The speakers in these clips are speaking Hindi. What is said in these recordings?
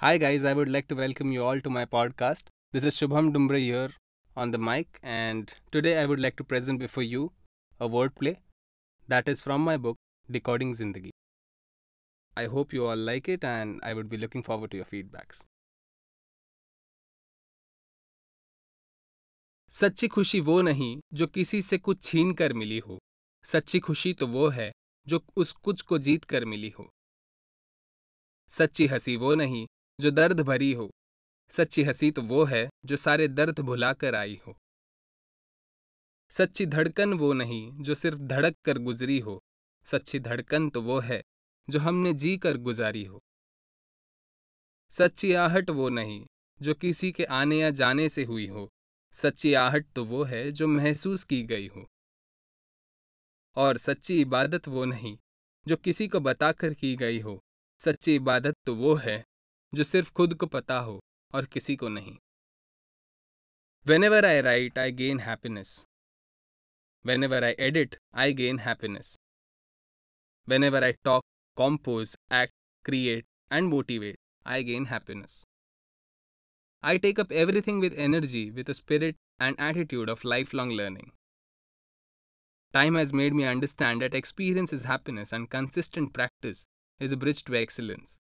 Hi, guys. I would like to welcome you all to my podcast. This is Shubham Dumbre here on the mic, and today I would like to present before you a wordplay that is from my book, Decoding Zindagi. I hope you all like it, and I would be looking forward to your feedbacks. सच्ची खुशी वो नहीं जो किसी से कुछ छीन कर मिली हो सच्ची खुशी तो वो है जो उस कुछ को जीत कर मिली हो सच्ची हँसी वो नहीं जो दर्द भरी हो। सच्ची हँसी तो वो है जो सारे दर्द भुला कर आई हो। सच्ची धड़कन वो नहीं जो सिर्फ़ धड़क कर गुजरी हो। सच्ची धड़कन तो वो है जो हमने जी कर गुजारी हो। सच्ची आहट वो नहीं जो किसी के आने या जाने से हुई हो। सच्ची आहट तो वो है जो महसूस की गई हो। और सच्ची इबादत वो नहीं जो किसी को बताकर की गई हो। सच्ची इबादत तो वो है जो सिर्फ खुद को पता हो और किसी को नहीं whenever I write I gain happiness whenever I edit I gain happiness whenever I talk compose act create and motivate I gain happiness I take up everything with energy, with a spirit and attitude of lifelong learning. Time has made me understand that experience is happiness and consistent practice is a bridge to excellence.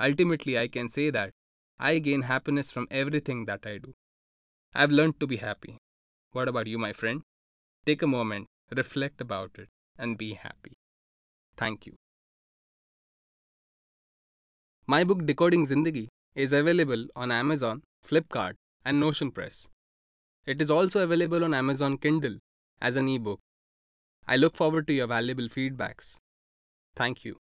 Ultimately, I can say that I gain happiness from everything that I do. I've learned to be happy. What about you, my friend? Take a moment, reflect about it, and be happy. Thank you. My book Decoding Zindagi is available on Amazon, Flipkart, and Notion Press. It is also available on Amazon Kindle as an ebook. I look forward to your valuable feedbacks. Thank you.